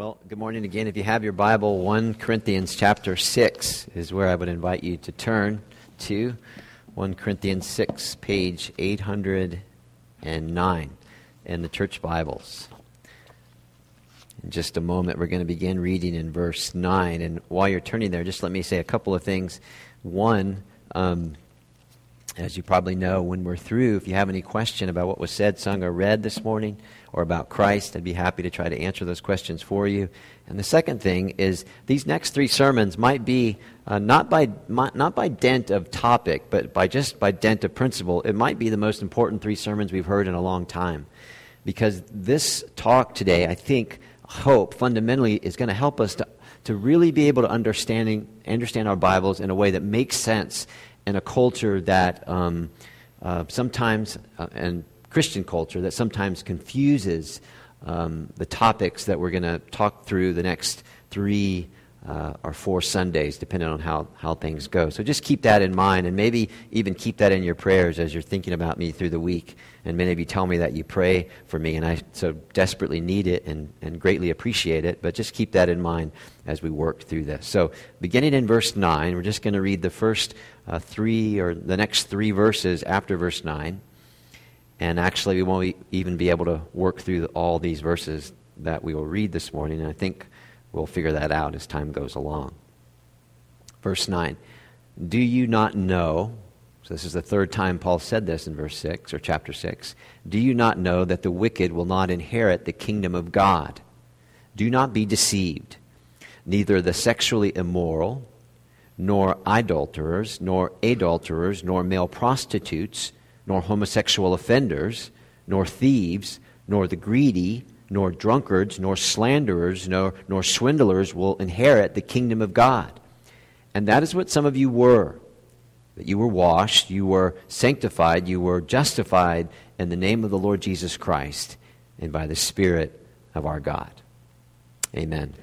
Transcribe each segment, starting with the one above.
Well, good morning again. If you have your Bible, 1 Corinthians chapter 6 is where I would invite you to turn to. 1 Corinthians 6, page 809 in the church Bibles. In just a moment, we're going to begin reading in verse 9. And while you're turning there, just let me say a couple of things. One, um, as you probably know, when we're through, if you have any question about what was said, sung, or read this morning, or about Christ, I'd be happy to try to answer those questions for you. And the second thing is these next three sermons might be uh, not, by, not by dent of topic, but by just by dent of principle. It might be the most important three sermons we've heard in a long time. Because this talk today, I think, hope fundamentally is going to help us to, to really be able to understanding, understand our Bibles in a way that makes sense in a culture that um, uh, sometimes, uh, and Christian culture, that sometimes confuses um, the topics that we're going to talk through the next three uh, or four Sundays, depending on how, how things go. So just keep that in mind, and maybe even keep that in your prayers as you're thinking about me through the week. And many of you tell me that you pray for me, and I so desperately need it and, and greatly appreciate it. But just keep that in mind as we work through this. So, beginning in verse 9, we're just going to read the first uh, three or the next three verses after verse 9. And actually, we won't even be able to work through all these verses that we will read this morning. And I think we'll figure that out as time goes along. Verse 9 Do you not know? So, this is the third time Paul said this in verse 6 or chapter 6. Do you not know that the wicked will not inherit the kingdom of God? Do not be deceived. Neither the sexually immoral, nor idolaters, nor adulterers, nor male prostitutes, nor homosexual offenders, nor thieves, nor the greedy, nor drunkards, nor slanderers, nor, nor swindlers will inherit the kingdom of God. And that is what some of you were. That you were washed, you were sanctified, you were justified in the name of the Lord Jesus Christ and by the Spirit of our God. Amen.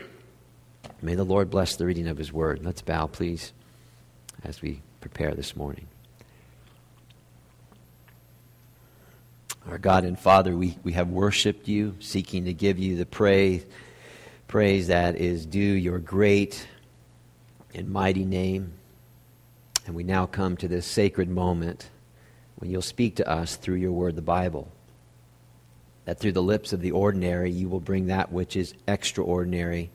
May the Lord bless the reading of his word. Let's bow, please, as we prepare this morning. Our God and Father, we, we have worshiped you, seeking to give you the praise, praise that is due your great and mighty name. And we now come to this sacred moment when you'll speak to us through your word, the Bible. That through the lips of the ordinary, you will bring that which is extraordinary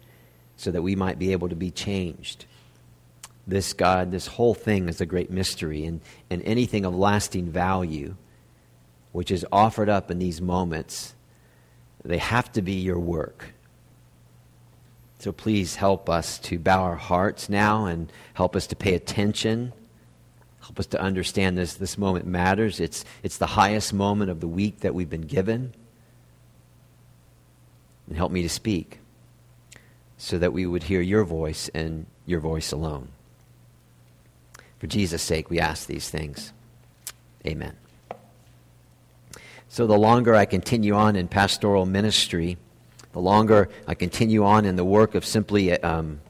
so that we might be able to be changed. This God, this whole thing is a great mystery, and, and anything of lasting value which is offered up in these moments, they have to be your work. So please help us to bow our hearts now and help us to pay attention. Help us to understand this. This moment matters. It's, it's the highest moment of the week that we've been given. And help me to speak so that we would hear your voice and your voice alone. For Jesus' sake, we ask these things. Amen. So, the longer I continue on in pastoral ministry, the longer I continue on in the work of simply um,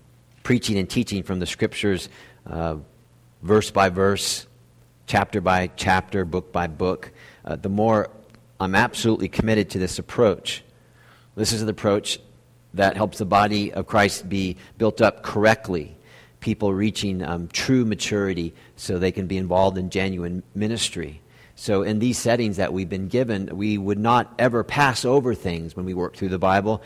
preaching and teaching from the scriptures, uh, verse by verse, chapter by chapter, book by book, uh, the more I'm absolutely committed to this approach. This is an approach that helps the body of Christ be built up correctly. People reaching um, true maturity so they can be involved in genuine ministry. So, in these settings that we've been given, we would not ever pass over things when we work through the Bible.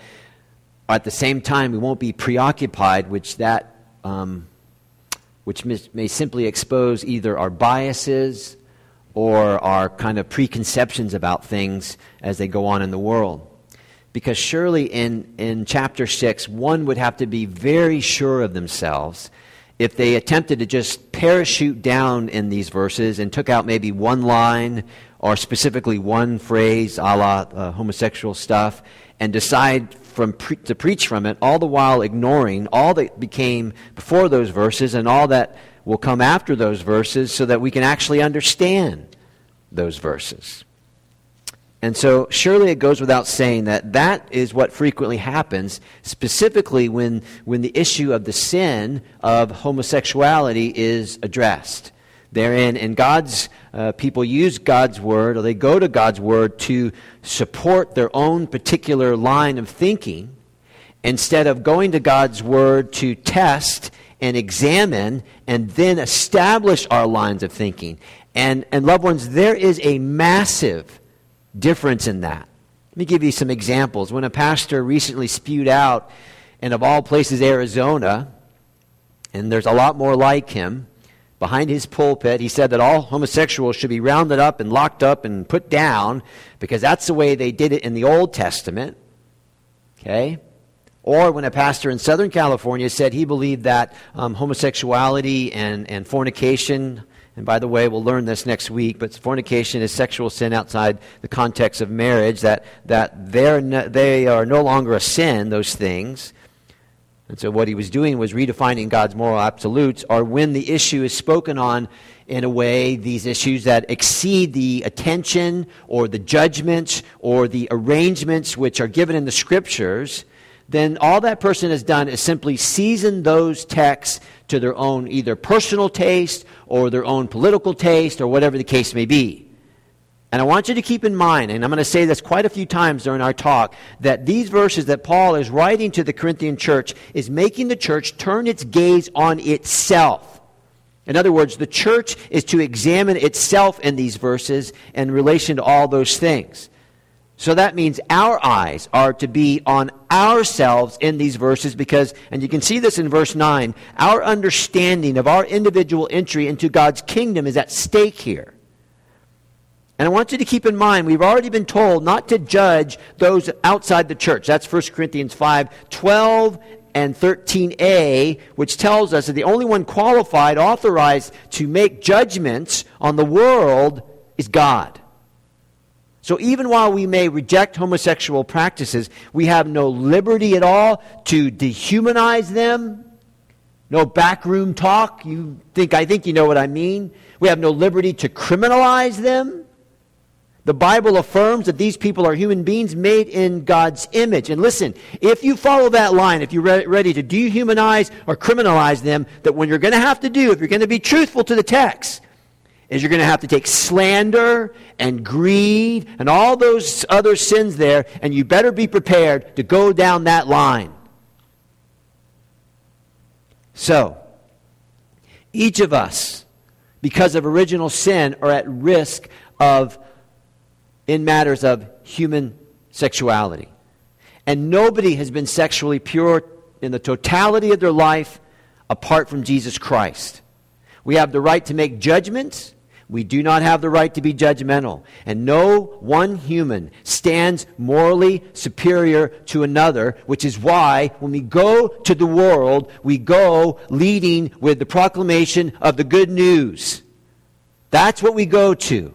At the same time, we won't be preoccupied, which that um, which may simply expose either our biases or our kind of preconceptions about things as they go on in the world. Because surely in, in chapter 6, one would have to be very sure of themselves if they attempted to just parachute down in these verses and took out maybe one line or specifically one phrase, a la uh, homosexual stuff, and decide from pre- to preach from it, all the while ignoring all that became before those verses and all that will come after those verses so that we can actually understand those verses. And so, surely it goes without saying that that is what frequently happens, specifically when, when the issue of the sin of homosexuality is addressed. Therein, and God's uh, people use God's word, or they go to God's word to support their own particular line of thinking. instead of going to God's Word to test and examine and then establish our lines of thinking. And, and loved ones, there is a massive difference in that. Let me give you some examples. When a pastor recently spewed out, and of all places, Arizona, and there's a lot more like him, behind his pulpit, he said that all homosexuals should be rounded up and locked up and put down because that's the way they did it in the Old Testament. Okay? Or when a pastor in Southern California said he believed that um, homosexuality and, and fornication, and by the way, we'll learn this next week, but fornication is sexual sin outside the context of marriage, that, that they're no, they are no longer a sin, those things. And so what he was doing was redefining God's moral absolutes, or when the issue is spoken on in a way, these issues that exceed the attention or the judgments or the arrangements which are given in the scriptures, then all that person has done is simply season those texts to their own either personal taste or their own political taste or whatever the case may be. And I want you to keep in mind, and I'm going to say this quite a few times during our talk, that these verses that Paul is writing to the Corinthian church is making the church turn its gaze on itself. In other words, the church is to examine itself in these verses in relation to all those things. So that means our eyes are to be on ourselves in these verses because, and you can see this in verse 9, our understanding of our individual entry into God's kingdom is at stake here. And I want you to keep in mind, we've already been told not to judge those outside the church. That's 1 Corinthians 5 12 and 13a, which tells us that the only one qualified, authorized to make judgments on the world is God. So even while we may reject homosexual practices, we have no liberty at all to dehumanize them. No backroom talk. You think I think you know what I mean. We have no liberty to criminalize them. The Bible affirms that these people are human beings made in God's image. And listen, if you follow that line, if you're re- ready to dehumanize or criminalize them, that what you're going to have to do, if you're going to be truthful to the text, is you're going to have to take slander and greed and all those other sins there, and you better be prepared to go down that line. So, each of us, because of original sin, are at risk of, in matters of human sexuality. And nobody has been sexually pure in the totality of their life apart from Jesus Christ. We have the right to make judgments we do not have the right to be judgmental. And no one human stands morally superior to another, which is why when we go to the world, we go leading with the proclamation of the good news. That's what we go to.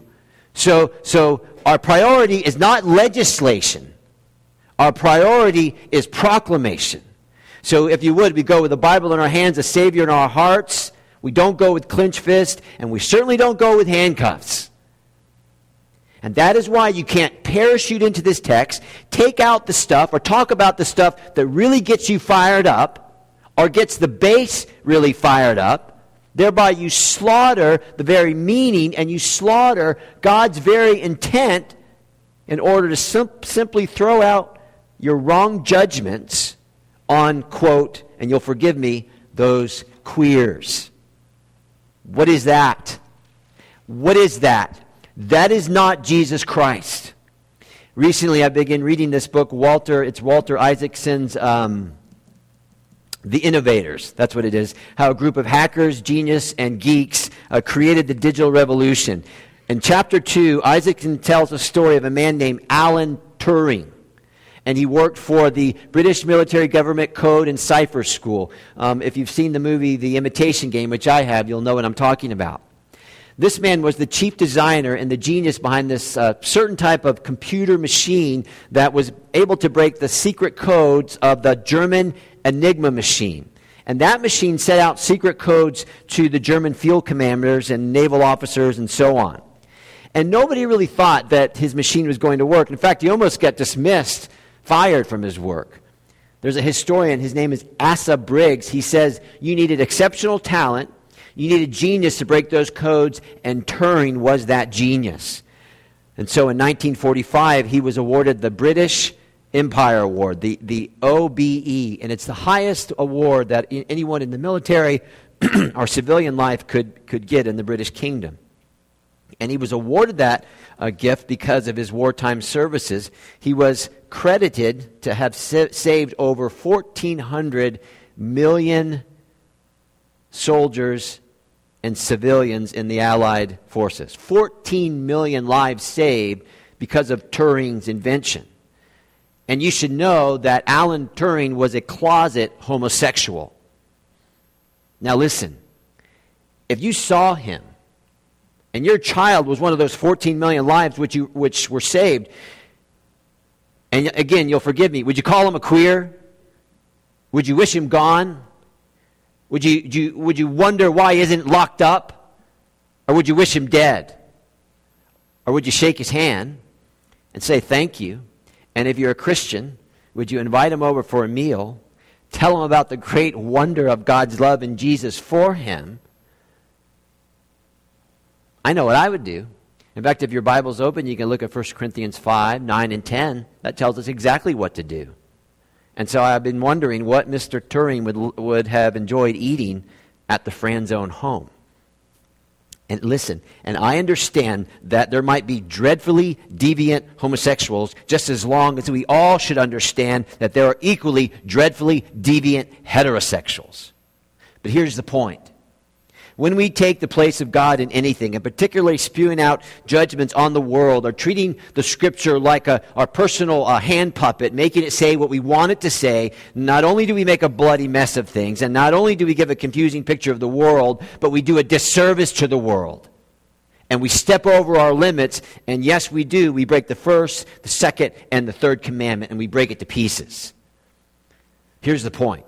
So, so our priority is not legislation. Our priority is proclamation. So if you would, we go with the Bible in our hands, a Savior in our hearts, we don't go with clenched fist, and we certainly don't go with handcuffs. And that is why you can't parachute into this text, take out the stuff, or talk about the stuff that really gets you fired up, or gets the base really fired up. Thereby, you slaughter the very meaning and you slaughter God's very intent in order to sim- simply throw out your wrong judgments on, quote, and you'll forgive me, those queers. What is that? What is that? That is not Jesus Christ. Recently, I began reading this book, Walter. It's Walter Isaacson's um, The Innovators. That's what it is. How a group of hackers, genius, and geeks uh, created the digital revolution. In chapter 2, Isaacson tells a story of a man named Alan Turing and he worked for the British Military Government Code and Cipher School. Um, if you've seen the movie The Imitation Game, which I have, you'll know what I'm talking about. This man was the chief designer and the genius behind this uh, certain type of computer machine that was able to break the secret codes of the German Enigma machine. And that machine set out secret codes to the German field commanders and naval officers and so on. And nobody really thought that his machine was going to work. In fact, he almost got dismissed fired from his work. There's a historian, his name is Asa Briggs. He says, You needed exceptional talent, you needed genius to break those codes, and Turing was that genius. And so in 1945, he was awarded the British Empire Award, the, the OBE, and it's the highest award that anyone in the military or civilian life could, could get in the British Kingdom. And he was awarded that uh, gift because of his wartime services. He was credited to have sa- saved over 1,400 million soldiers and civilians in the Allied forces. 14 million lives saved because of Turing's invention. And you should know that Alan Turing was a closet homosexual. Now, listen if you saw him and your child was one of those 14 million lives which, you, which were saved, and again, you'll forgive me, would you call him a queer? Would you wish him gone? Would you, you, would you wonder why he isn't locked up? Or would you wish him dead? Or would you shake his hand and say thank you? And if you're a Christian, would you invite him over for a meal? Tell him about the great wonder of God's love in Jesus for him. I know what I would do. In fact, if your Bible's open, you can look at 1 Corinthians 5, 9, and 10. That tells us exactly what to do. And so I've been wondering what Mr. Turing would, would have enjoyed eating at the Franzone home. And listen, and I understand that there might be dreadfully deviant homosexuals, just as long as we all should understand that there are equally dreadfully deviant heterosexuals. But here's the point when we take the place of God in anything, and particularly spewing out judgments on the world, or treating the Scripture like a, our personal uh, hand puppet, making it say what we want it to say, not only do we make a bloody mess of things, and not only do we give a confusing picture of the world, but we do a disservice to the world. And we step over our limits, and yes, we do. We break the first, the second, and the third commandment, and we break it to pieces. Here's the point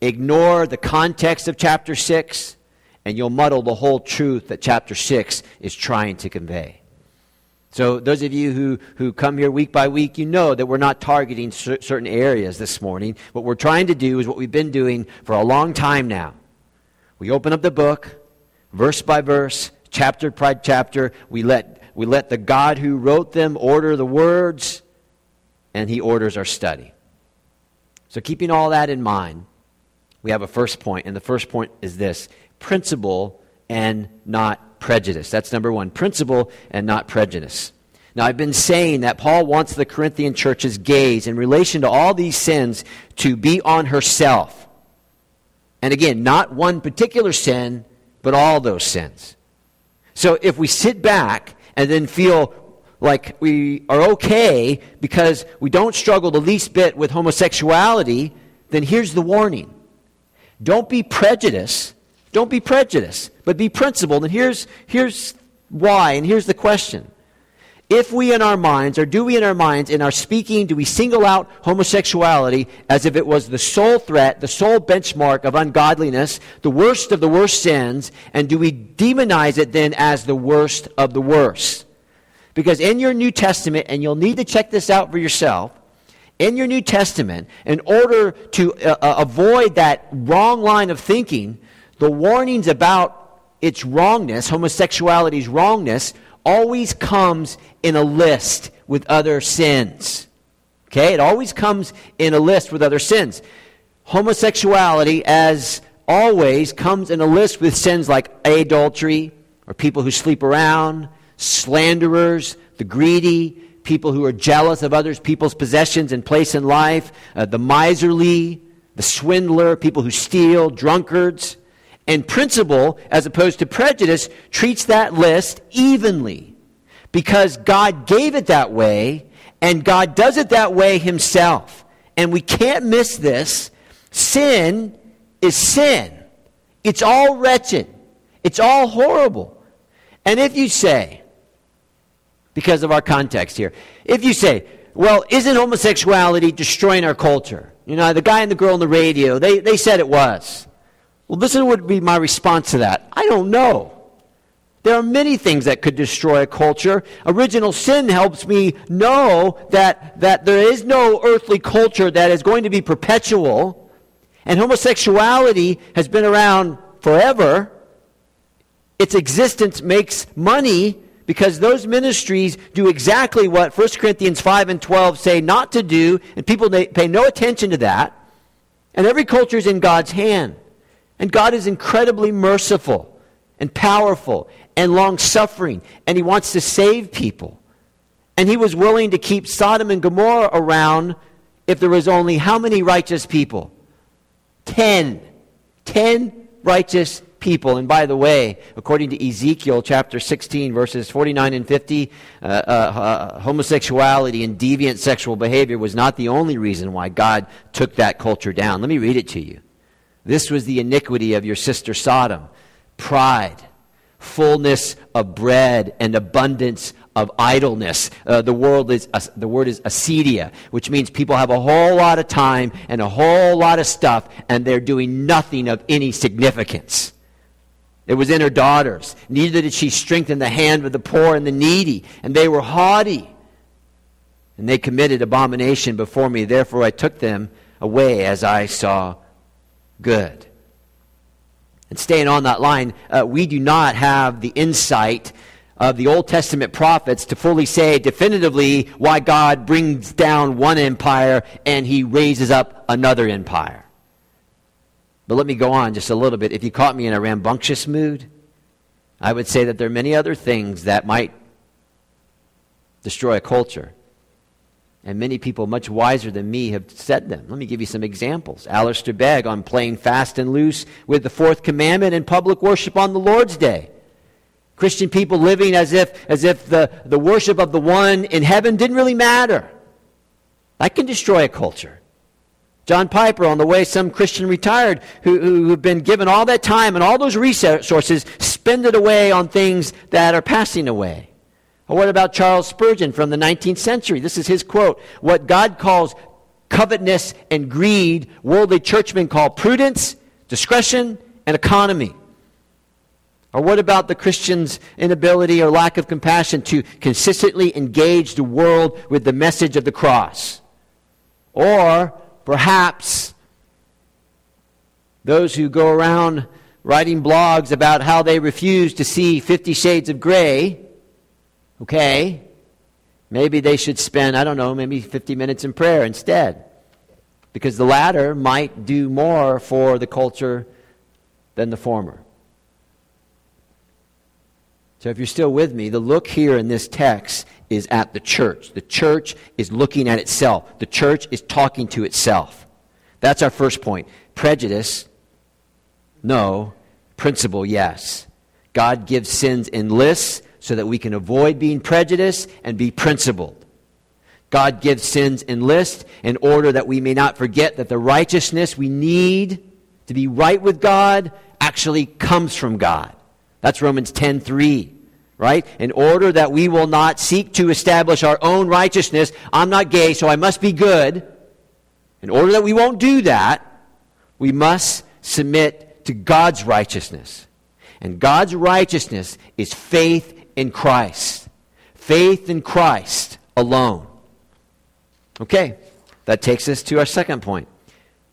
ignore the context of chapter 6 and you'll muddle the whole truth that chapter 6 is trying to convey. So, those of you who, who come here week by week, you know that we're not targeting cer- certain areas this morning. What we're trying to do is what we've been doing for a long time now. We open up the book, verse by verse, chapter by chapter. We let, we let the God who wrote them order the words, and He orders our study. So, keeping all that in mind, we have a first point, and the first point is this principle and not prejudice. That's number one principle and not prejudice. Now, I've been saying that Paul wants the Corinthian church's gaze in relation to all these sins to be on herself. And again, not one particular sin, but all those sins. So if we sit back and then feel like we are okay because we don't struggle the least bit with homosexuality, then here's the warning. Don't be prejudiced don't be prejudiced, but be principled. And here's, here's why, and here's the question. If we in our minds, or do we in our minds, in our speaking, do we single out homosexuality as if it was the sole threat, the sole benchmark of ungodliness, the worst of the worst sins, and do we demonize it then as the worst of the worst? Because in your New Testament, and you'll need to check this out for yourself, in your New Testament, in order to uh, uh avoid that wrong line of thinking, the warnings about its wrongness, homosexuality's wrongness, always comes in a list with other sins. Okay? It always comes in a list with other sins. Homosexuality, as always, comes in a list with sins like adultery, or people who sleep around, slanderers, the greedy, people who are jealous of others people's possessions and place in life, uh, the miserly, the swindler, people who steal, drunkards. And principle, as opposed to prejudice, treats that list evenly because God gave it that way and God does it that way himself. And we can't miss this. Sin is sin. It's all wretched. It's all horrible. And if you say, because of our context here, if you say, well, isn't homosexuality destroying our culture? You know, the guy and the girl on the radio, they, they said it was. Well, this would be my response to that. I don't know. There are many things that could destroy a culture. Original sin helps me know that, that there is no earthly culture that is going to be perpetual. And homosexuality has been around forever. Its existence makes money because those ministries do exactly what 1 Corinthians 5 and 12 say not to do, and people pay no attention to that. And every culture is in God's hand. And God is incredibly merciful and powerful and long suffering, and He wants to save people. And He was willing to keep Sodom and Gomorrah around if there was only how many righteous people? Ten. Ten righteous people. And by the way, according to Ezekiel chapter 16, verses 49 and 50, uh, uh, uh, homosexuality and deviant sexual behavior was not the only reason why God took that culture down. Let me read it to you. This was the iniquity of your sister Sodom pride, fullness of bread, and abundance of idleness. Uh, the, world is, uh, the word is acedia, which means people have a whole lot of time and a whole lot of stuff, and they're doing nothing of any significance. It was in her daughters. Neither did she strengthen the hand of the poor and the needy, and they were haughty. And they committed abomination before me. Therefore, I took them away as I saw good. And staying on that line, uh, we do not have the insight of the Old Testament prophets to fully say definitively why God brings down one empire and he raises up another empire. But let me go on just a little bit. If you caught me in a rambunctious mood, I would say that there are many other things that might destroy a culture. And many people much wiser than me have said them. Let me give you some examples. Alistair Begg on playing fast and loose with the fourth commandment and public worship on the Lord's Day. Christian people living as if, as if the, the worship of the one in heaven didn't really matter. That can destroy a culture. John Piper, on the way some Christian retired who, who have been given all that time and all those resources, spend it away on things that are passing away. Or what about Charles Spurgeon from the 19th century? This is his quote. What God calls covetousness and greed, worldly churchmen call prudence, discretion, and economy. Or what about the Christian's inability or lack of compassion to consistently engage the world with the message of the cross? Or Perhaps those who go around writing blogs about how they refuse to see Fifty Shades of Grey, okay, maybe they should spend, I don't know, maybe 50 minutes in prayer instead. Because the latter might do more for the culture than the former. So if you're still with me, the look here in this text is at the church. The church is looking at itself. The church is talking to itself. That's our first point. Prejudice, no. Principle, yes. God gives sins in lists so that we can avoid being prejudiced and be principled. God gives sins in lists in order that we may not forget that the righteousness we need to be right with God actually comes from God. That's Romans 10:3 right? In order that we will not seek to establish our own righteousness. I'm not gay, so I must be good. In order that we won't do that, we must submit to God's righteousness. And God's righteousness is faith in Christ. Faith in Christ alone. Okay, that takes us to our second point.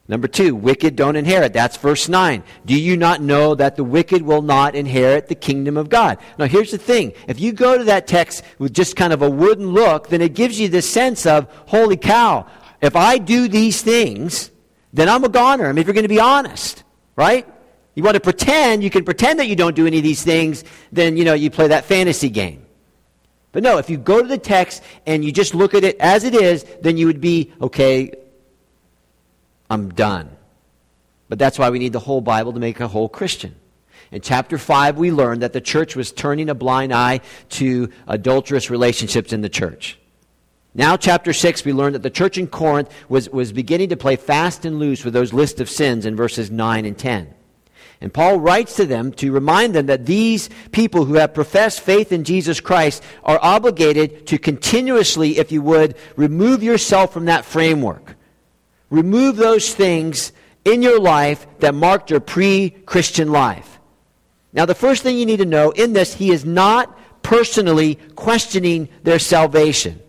Number two, wicked don't inherit. That's verse 9. Do you not know that the wicked will not inherit the kingdom of God? Now, here's the thing. If you go to that text with just kind of a wooden look, then it gives you this sense of, holy cow, if I do these things, then I'm a goner. I mean, if you're going to be honest, right? You want to pretend, you can pretend that you don't do any of these things, then, you know, you play that fantasy game. But no, if you go to the text and you just look at it as it is, then you would be, okay, I'm done. But that's why we need the whole Bible to make a whole Christian. In chapter 5, we learned that the church was turning a blind eye to adulterous relationships in the church. Now, chapter 6, we learned that the church in Corinth was, was beginning to play fast and loose with those list of sins in verses 9 and 10. And Paul writes to them to remind them that these people who have professed faith in Jesus Christ are obligated to continuously, if you would, remove yourself from that framework. Remove those things in your life that marked your pre Christian life. Now, the first thing you need to know in this, he is not personally questioning their salvation.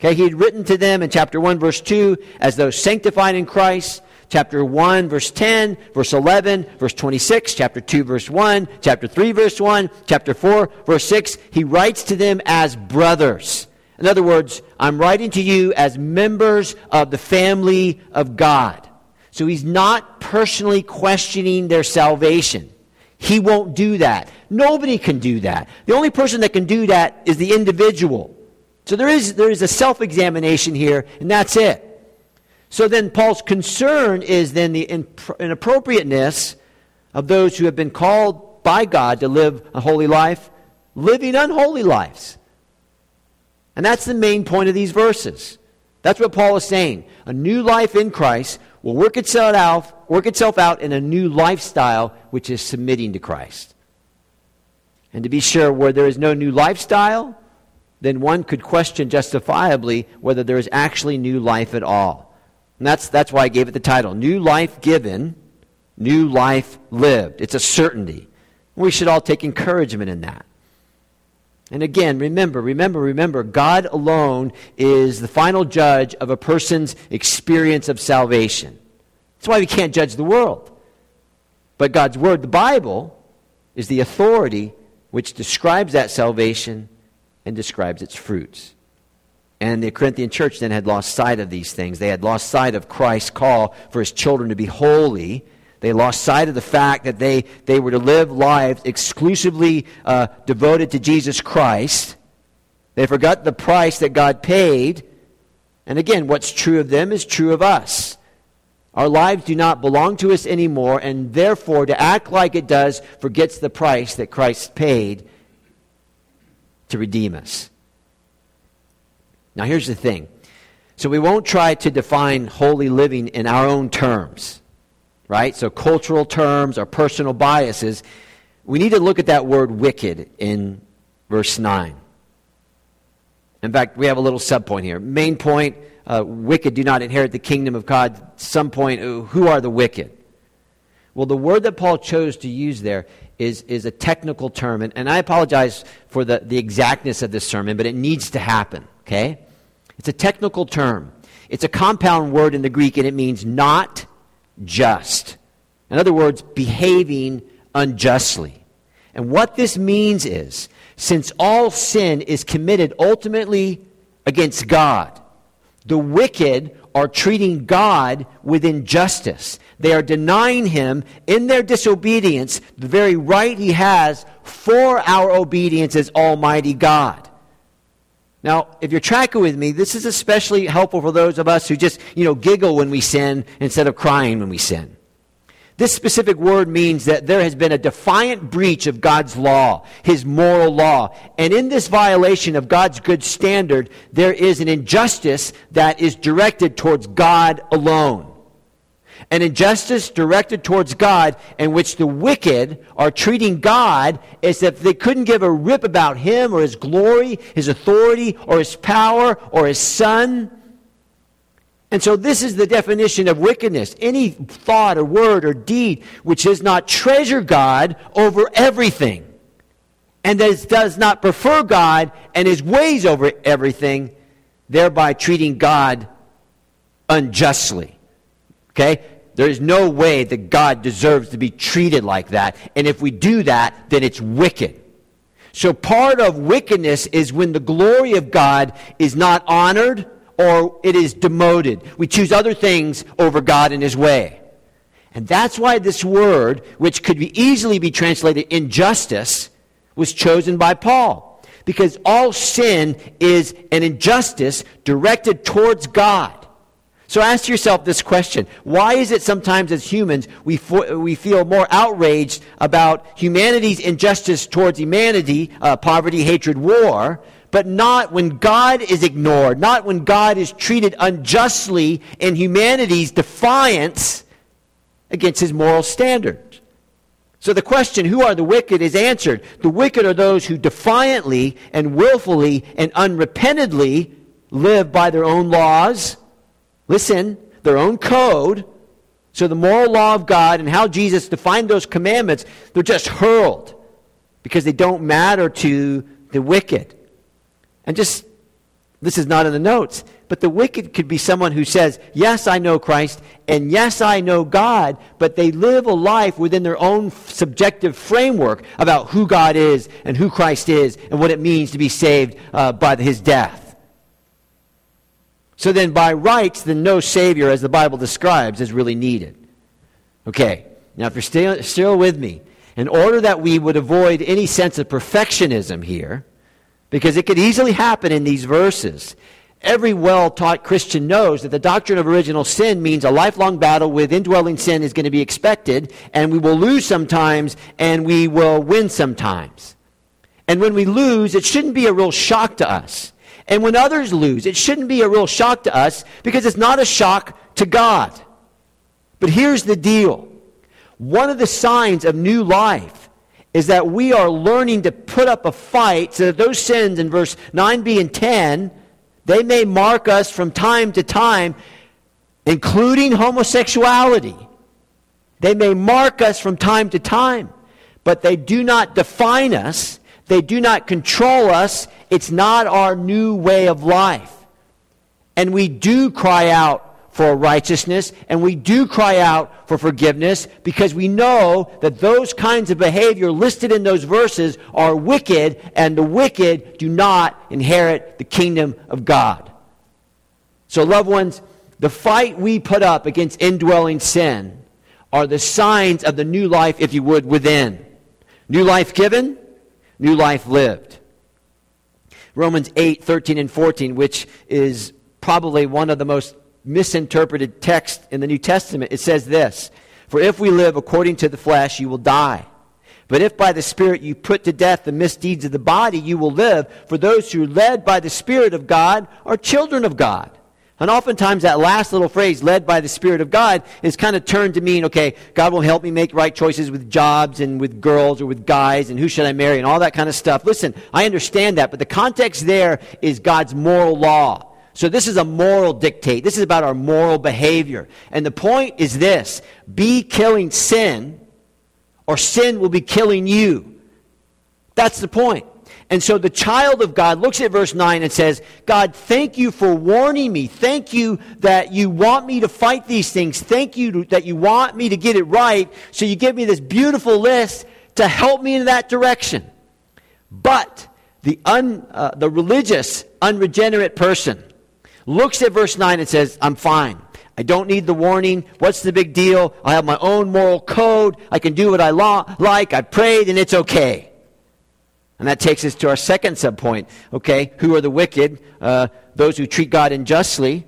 Okay, he had written to them in chapter 1, verse 2, as those sanctified in Christ, chapter 1, verse 10, verse 11, verse 26, chapter 2, verse 1, chapter 3, verse 1, chapter 4, verse 6. He writes to them as brothers. In other words, I'm writing to you as members of the family of God. So he's not personally questioning their salvation. He won't do that. Nobody can do that. The only person that can do that is the individual. So there is, there is a self examination here, and that's it. So then Paul's concern is then the inappropriateness of those who have been called by God to live a holy life, living unholy lives. And that's the main point of these verses. That's what Paul is saying. A new life in Christ will work itself out, work itself out in a new lifestyle, which is submitting to Christ. And to be sure, where there is no new lifestyle, then one could question justifiably whether there is actually new life at all. And that's, that's why I gave it the title New Life Given, New Life Lived. It's a certainty. We should all take encouragement in that. And again, remember, remember, remember, God alone is the final judge of a person's experience of salvation. That's why we can't judge the world. But God's Word, the Bible, is the authority which describes that salvation and describes its fruits. And the Corinthian church then had lost sight of these things. They had lost sight of Christ's call for his children to be holy they lost sight of the fact that they, they were to live lives exclusively uh, devoted to Jesus Christ. They forgot the price that God paid. And again, what's true of them is true of us. Our lives do not belong to us anymore, and therefore, to act like it does forgets the price that Christ paid to redeem us. Now, here's the thing. So, we won't try to define holy living in our own terms right? So cultural terms or personal biases. We need to look at that word wicked in verse 9. In fact, we have a little subpoint here. Main point uh, wicked do not inherit the kingdom of God. Some point, uh, who are the wicked? Well, the word that Paul chose to use there is, is a technical term, and, and I apologize for the, the exactness of this sermon, but it needs to happen, okay? It's a technical term. It's a compound word in the Greek, and it means not just. In other words, behaving unjustly. And what this means is since all sin is committed ultimately against God, the wicked are treating God with injustice. They are denying him in their disobedience the very right he has for our obedience as Almighty God. Now, if you're tracking with me, this is especially helpful for those of us who just, you know, giggle when we sin instead of crying when we sin. This specific word means that there has been a defiant breach of God's law, His moral law. And in this violation of God's good standard, there is an injustice that is directed towards God alone an injustice directed towards God in which the wicked are treating God as if they couldn't give a rip about Him or His glory, His authority, or His power, or His Son. And so, this is the definition of wickedness any thought or word or deed which does not treasure God over everything, and that does not prefer God and His ways over everything, thereby treating God unjustly. Okay? There is no way that God deserves to be treated like that. And if we do that, then it's wicked. So part of wickedness is when the glory of God is not honored or it is demoted. We choose other things over God and His way. And that's why this word, which could be easily be translated injustice, was chosen by Paul. Because all sin is an injustice directed towards God. So ask yourself this question. Why is it sometimes as humans we, fo- we feel more outraged about humanity's injustice towards humanity, uh, poverty, hatred, war, but not when God is ignored, not when God is treated unjustly in humanity's defiance against his moral standards? So the question, who are the wicked, is answered. The wicked are those who defiantly and willfully and unrepentantly live by their own laws listen, their own code. So the moral law of God and how Jesus defined those commandments, they're just hurled because they don't matter to the wicked. And just, this is not in the notes, but the wicked could be someone who says, Yes, I know Christ, and yes, I know God, but they live a life within their own subjective framework about who God is and who Christ is and what it means to be saved uh, by his death. So then, by rights, then no Savior, as the Bible describes, is really needed. Okay, now if you're still, still with me, in order that we would avoid any sense of perfectionism here, because it could easily happen in these verses. Every well taught Christian knows that the doctrine of original sin means a lifelong battle with indwelling sin is going to be expected, and we will lose sometimes, and we will win sometimes. And when we lose, it shouldn't be a real shock to us. And when others lose, it shouldn't be a real shock to us because it's not a shock to God. But here's the deal. One of the signs of new life is that we are learning to put up a fight so that those sins in verse 9b and 10 they may mark us from time to time including homosexuality. They may mark us from time to time but they do not define us. They do not control us it's not our new way of life and we do cry out for righteousness, and we do cry out for forgiveness because we know that those kinds of behavior listed in those verses are wicked, and the wicked do not inherit the kingdom of God. So, loved ones, the fight we put up against indwelling sin are the signs of the new life, if you would, within. New life given, new life lived. Romans 8, 13, and 14, which is probably one of the most misinterpreted texts in the New Testament. It says this For if we live according to the flesh, you will die. But if by the Spirit you put to death the misdeeds of the body, you will live. For those who are led by the Spirit of God are children of God. And oftentimes that last little phrase, led by the Spirit of God, is kind of turned to mean, okay, God will help me make right choices with jobs and with girls or with guys and who should I marry and all that kind of stuff. Listen, I understand that, but the context there is God's moral law. So this is a moral dictate. This is about our moral behavior. And the point is this be killing sin, or sin will be killing you. That's the point. And so the child of God looks at verse 9 and says, God, thank you for warning me. Thank you that you want me to fight these things. Thank you that you want me to get it right. So you give me this beautiful list to help me in that direction. But the, un, uh, the religious, unregenerate person looks at verse 9 and says, I'm fine. I don't need the warning. What's the big deal? I have my own moral code. I can do what I lo- like. I prayed and it's okay. And that takes us to our second subpoint. Okay, who are the wicked? Uh, those who treat God unjustly.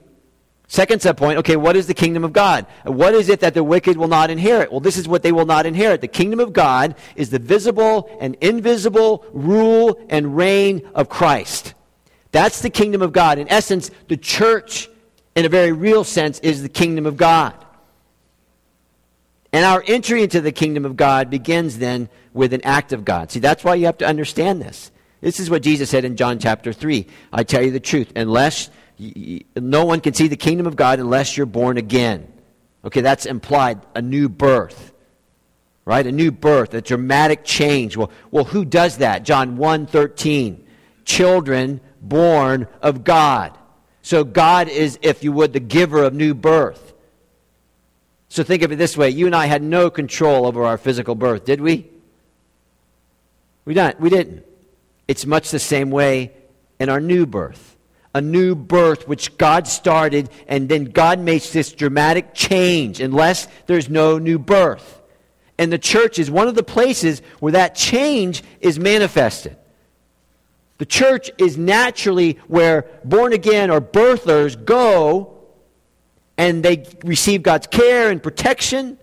Second subpoint, okay, what is the kingdom of God? What is it that the wicked will not inherit? Well, this is what they will not inherit. The kingdom of God is the visible and invisible rule and reign of Christ. That's the kingdom of God. In essence, the church, in a very real sense, is the kingdom of God. And our entry into the kingdom of God begins then with an act of God. See, that's why you have to understand this. This is what Jesus said in John chapter 3. I tell you the truth, unless no one can see the kingdom of God unless you're born again. Okay, that's implied a new birth. Right? A new birth, a dramatic change. Well, well who does that? John 1:13. Children born of God. So God is, if you would, the giver of new birth. So think of it this way you and I had no control over our physical birth, did we? We didn't. We didn't. It's much the same way in our new birth. A new birth which God started, and then God makes this dramatic change unless there's no new birth. And the church is one of the places where that change is manifested. The church is naturally where born again or birthers go and they receive God's care and protection,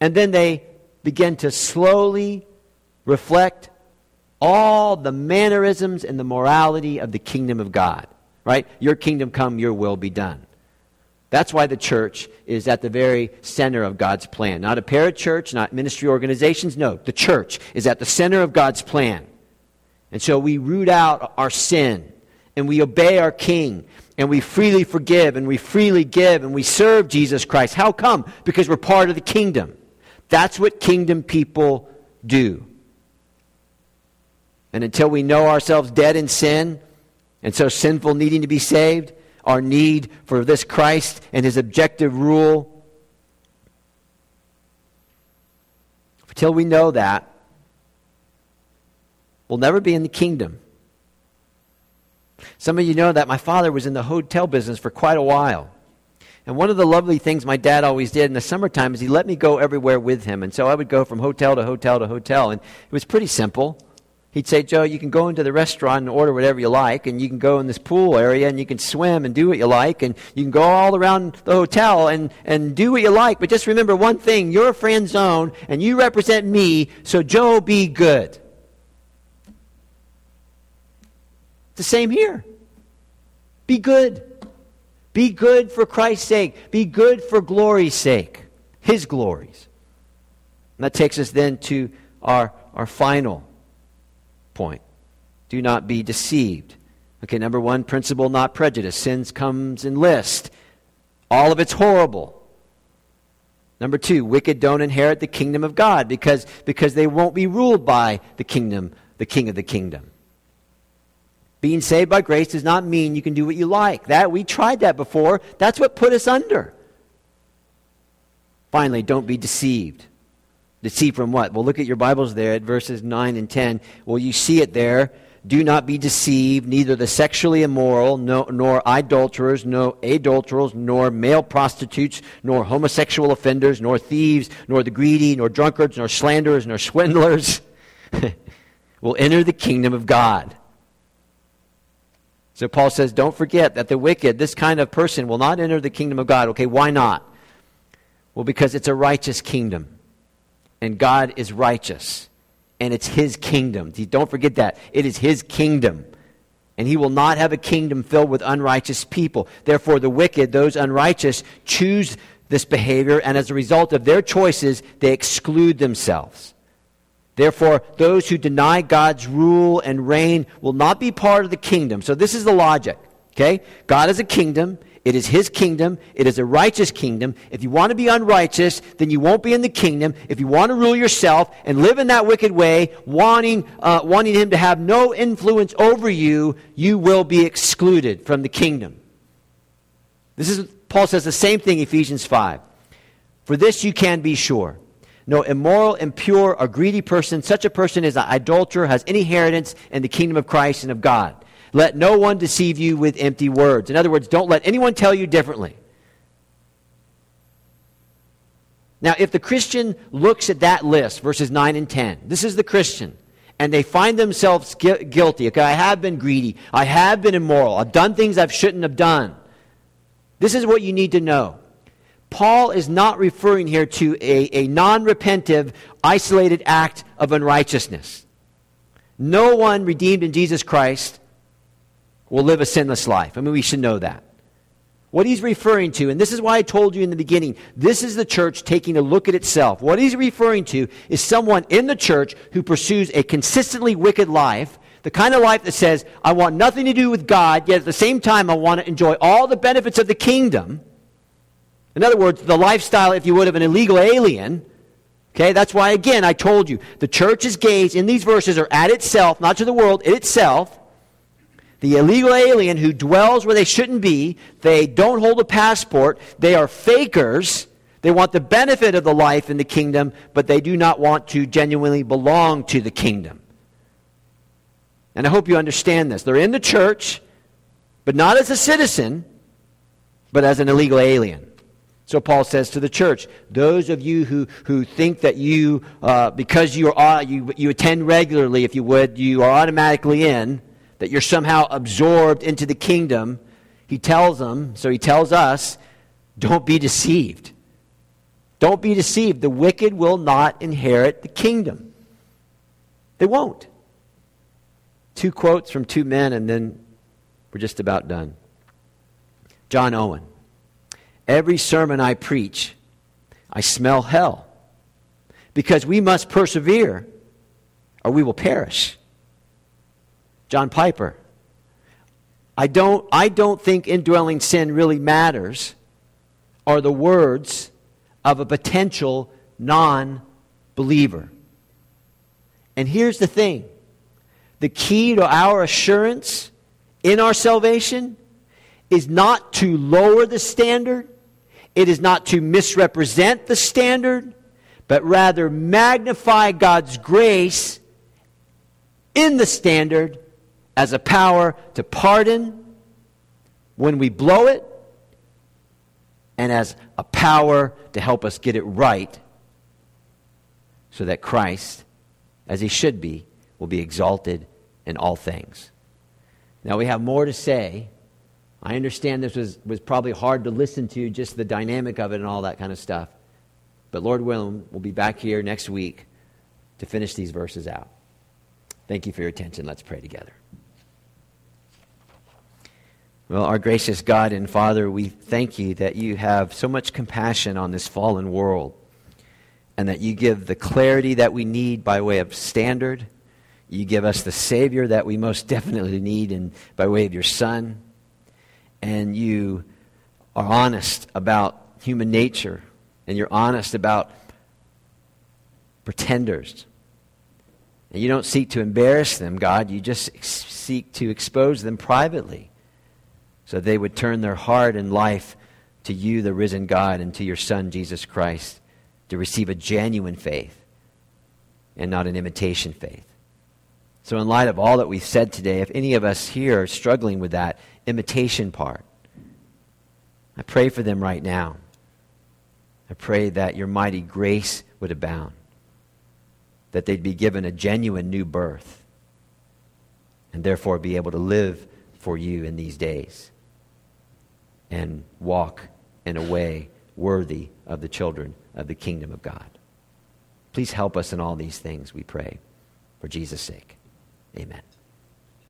and then they begin to slowly reflect all the mannerisms and the morality of the kingdom of God. Right? Your kingdom come, your will be done. That's why the church is at the very center of God's plan. Not a parachurch, not ministry organizations. No, the church is at the center of God's plan. And so we root out our sin and we obey our King and we freely forgive and we freely give and we serve Jesus Christ. How come? Because we're part of the kingdom. That's what kingdom people do. And until we know ourselves dead in sin and so sinful, needing to be saved, our need for this Christ and his objective rule. Until we know that, we'll never be in the kingdom. Some of you know that my father was in the hotel business for quite a while. And one of the lovely things my dad always did in the summertime is he let me go everywhere with him. And so I would go from hotel to hotel to hotel. And it was pretty simple. He'd say, Joe, you can go into the restaurant and order whatever you like, and you can go in this pool area and you can swim and do what you like, and you can go all around the hotel and, and do what you like. But just remember one thing you're a Franzone, and you represent me, so Joe, be good. It's the same here. Be good. Be good for Christ's sake. Be good for glory's sake, His glories. And that takes us then to our, our final point. Do not be deceived. Okay, number one, principle, not prejudice. Sins comes in list. All of it's horrible. Number two, wicked don't inherit the kingdom of God because, because they won't be ruled by the kingdom, the king of the kingdom. Being saved by grace does not mean you can do what you like. That we tried that before. That's what put us under. Finally, don't be deceived. Deceived from what? Well, look at your Bibles there at verses 9 and 10. Well, you see it there. Do not be deceived, neither the sexually immoral, no, nor idolaters, nor adulterers, nor male prostitutes, nor homosexual offenders, nor thieves, nor the greedy, nor drunkards, nor slanderers, nor swindlers will enter the kingdom of God. So Paul says, don't forget that the wicked, this kind of person, will not enter the kingdom of God. Okay, why not? Well, because it's a righteous kingdom and God is righteous, and it's His kingdom. Don't forget that. It is His kingdom. And he will not have a kingdom filled with unrighteous people. Therefore, the wicked, those unrighteous, choose this behavior, and as a result of their choices, they exclude themselves. Therefore, those who deny God's rule and reign will not be part of the kingdom. So, this is the logic. Okay? God is a kingdom. It is his kingdom. It is a righteous kingdom. If you want to be unrighteous, then you won't be in the kingdom. If you want to rule yourself and live in that wicked way, wanting, uh, wanting him to have no influence over you, you will be excluded from the kingdom. This is, Paul says the same thing, Ephesians 5. For this you can be sure. No immoral, impure, or greedy person, such a person is an idolater, has any inheritance in the kingdom of Christ and of God. Let no one deceive you with empty words. In other words, don't let anyone tell you differently. Now, if the Christian looks at that list, verses 9 and 10, this is the Christian, and they find themselves gu- guilty. Okay, I have been greedy. I have been immoral. I've done things I shouldn't have done. This is what you need to know. Paul is not referring here to a, a non repentive, isolated act of unrighteousness. No one redeemed in Jesus Christ will live a sinless life. I mean, we should know that. What he's referring to, and this is why I told you in the beginning, this is the church taking a look at itself. What he's referring to is someone in the church who pursues a consistently wicked life, the kind of life that says, I want nothing to do with God, yet at the same time I want to enjoy all the benefits of the kingdom. In other words, the lifestyle, if you would, of an illegal alien. Okay, that's why, again, I told you, the church's gaze in these verses are at itself, not to the world, at itself the illegal alien who dwells where they shouldn't be, they don't hold a passport, they are fakers. They want the benefit of the life in the kingdom, but they do not want to genuinely belong to the kingdom. And I hope you understand this. They're in the church, but not as a citizen, but as an illegal alien. So Paul says to the church, those of you who, who think that you, uh, because you, are, you, you attend regularly, if you would, you are automatically in, that you're somehow absorbed into the kingdom, he tells them, so he tells us, don't be deceived. Don't be deceived. The wicked will not inherit the kingdom. They won't. Two quotes from two men, and then we're just about done. John Owen. Every sermon I preach, I smell hell because we must persevere or we will perish. John Piper. I don't, I don't think indwelling sin really matters, are the words of a potential non believer. And here's the thing the key to our assurance in our salvation is not to lower the standard, it is not to misrepresent the standard, but rather magnify God's grace in the standard as a power to pardon when we blow it and as a power to help us get it right so that Christ, as he should be, will be exalted in all things. Now, we have more to say. I understand this was, was probably hard to listen to, just the dynamic of it and all that kind of stuff. But Lord willing, we'll be back here next week to finish these verses out. Thank you for your attention. Let's pray together. Well, our gracious God and Father, we thank you that you have so much compassion on this fallen world and that you give the clarity that we need by way of standard. You give us the Savior that we most definitely need in, by way of your Son. And you are honest about human nature and you're honest about pretenders. And you don't seek to embarrass them, God. You just seek to expose them privately so they would turn their heart and life to you, the risen God, and to your Son, Jesus Christ, to receive a genuine faith and not an imitation faith. So, in light of all that we've said today, if any of us here are struggling with that imitation part, I pray for them right now. I pray that your mighty grace would abound, that they'd be given a genuine new birth, and therefore be able to live for you in these days and walk in a way worthy of the children of the kingdom of God. Please help us in all these things, we pray. For Jesus' sake, amen.